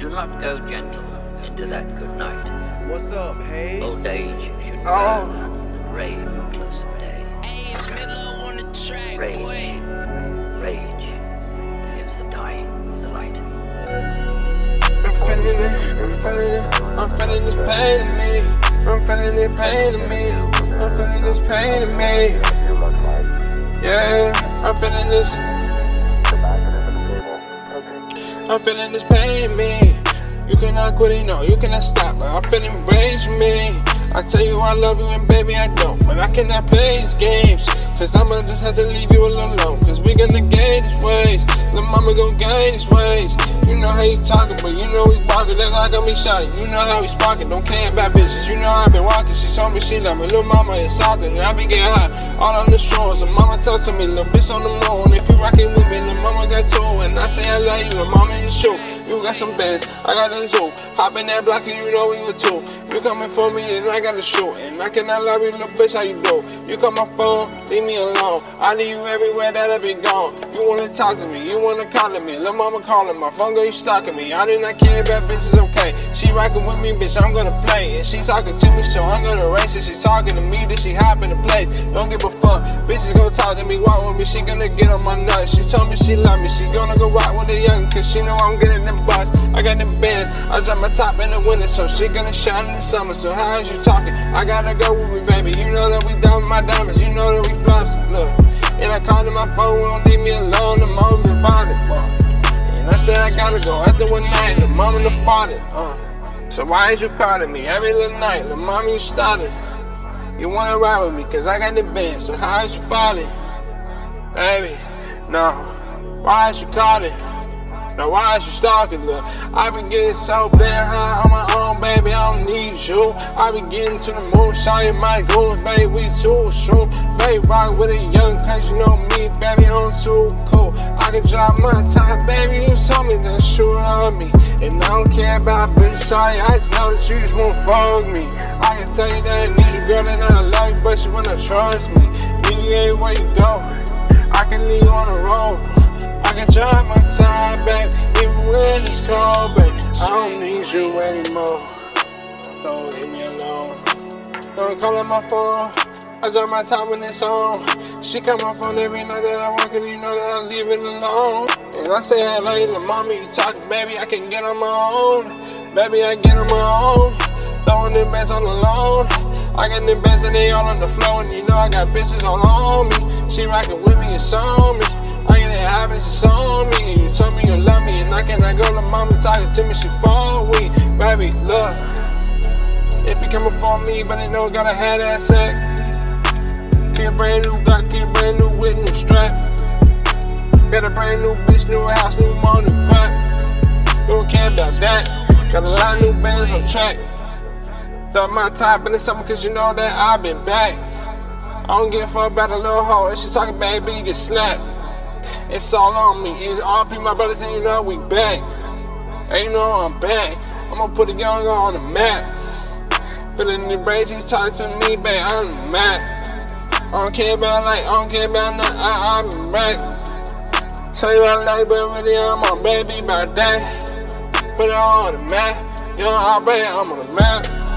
Do not go gentle into that good night. What's up, Hayes? Old age should Oh. burn and rave in close of day. Rage, rage against the dying of the light. I'm feeling it, I'm feeling it, I'm feeling this pain in me. I'm feeling this pain in me. I'm feeling this pain in me. Yeah, I'm feeling this. I'm feeling this pain in me. You cannot quit it, no, you cannot stop. But I'm feeling rage me. I tell you I love you and baby I don't. But I cannot play these games. Cause I'ma just have to leave you alone. Cause we gonna gain these ways. Lil' mama gon' gain these ways. You know how you talking, but you know we walking. That's like I be shot. You know how we sparking. Don't care about bitches. You know I been walking. She told me she love me. Lil' mama is salty. I be getting hot. All on the shores. And mama talk to me. Lil' bitch on the moon. If you rockin' you. Lil' mama is shoot. You got some bands. I got them too. Hop in that block and you know we were two. You coming for me and I gotta shoot. And I cannot love you, little bitch. How you do? You call my phone. Leave me alone. I need you everywhere that I be gone. You wanna talk to me. You wanna call me. Lil' mama calling my phone. Girl, you stalking me. I do not care about bitches. Okay. She rockin' with me, bitch. I'm gonna play. And she talking to me, so I'm gonna race it. She talking to me, then she hop in the place. Don't give a fuck. Bitches gonna talk to me, walk with me. She gonna get on my nuts. She told me she love me. She gonna go rock with the young, cause she know I'm getting them butts. I got them bands. I drop my top in the winter, so she gonna shine in the summer. So how is you talking? I gotta go with me, baby. You know that we done my diamonds. You know that we floss. Look. And I called her my phone, won't leave me alone. The mom been violent. And I said I gotta go after one night. The mom and the father. Uh. So why is you calling me every little night? The mom you started. You wanna ride with me, cause I got the band. So how is you falling? Baby, no. Why is you calling? Now why is you stalking, look? I been getting so damn high on my own, baby, I don't need you. I be getting to the moon, shine my goons, baby, we too soon. Baby, rock with a young, cause you know me, baby, I'm too cool. I can drop my time, baby, you told me to shoot on me. And I don't care about bitch, sorry, I just know that you just won't fuck me. I can tell you that I need you, girl, and I you, but you wanna trust me. You everywhere you go. I can leave you on the road. I can drive my time back, even when it's cold, baby. I don't need you anymore. Don't leave me alone. Don't call on my phone. I drop my top when it's on. She call my phone every night that I work, and you know that I leave it alone. And I say hello to mommy, you talking, baby, I can get on my own. Baby, I get on my own. Throwing them bands on the lawn. I got them bands and they all on the floor, and you know I got bitches all on me. She rockin' with me, it's on me. I get it habits, it's on me. You told me you love me, and I cannot go to mama talking to me, she fall weak. Baby, look. If you coming for me, but they know I gotta have that sack. Get brand new Glock, get brand new with new strap. Got a brand new bitch, new house, new money, crap. Don't care about that. Got a lot of new bands on track. Thought my top in the summer, cause you know that I've been back. I don't give a fuck about a little hoe. If she talking baby, you get slapped. It's all on me. It's all be my brothers, and you know we back. And you know I'm back. I'm gonna put a young on the map. Feeling the brains, he's to me, babe. I'm map. I don't care about like, I don't care about nothing. I'm back. Tell you I like, but really I'm on baby about that. Put it on the map. You know, I bet I'm on the map.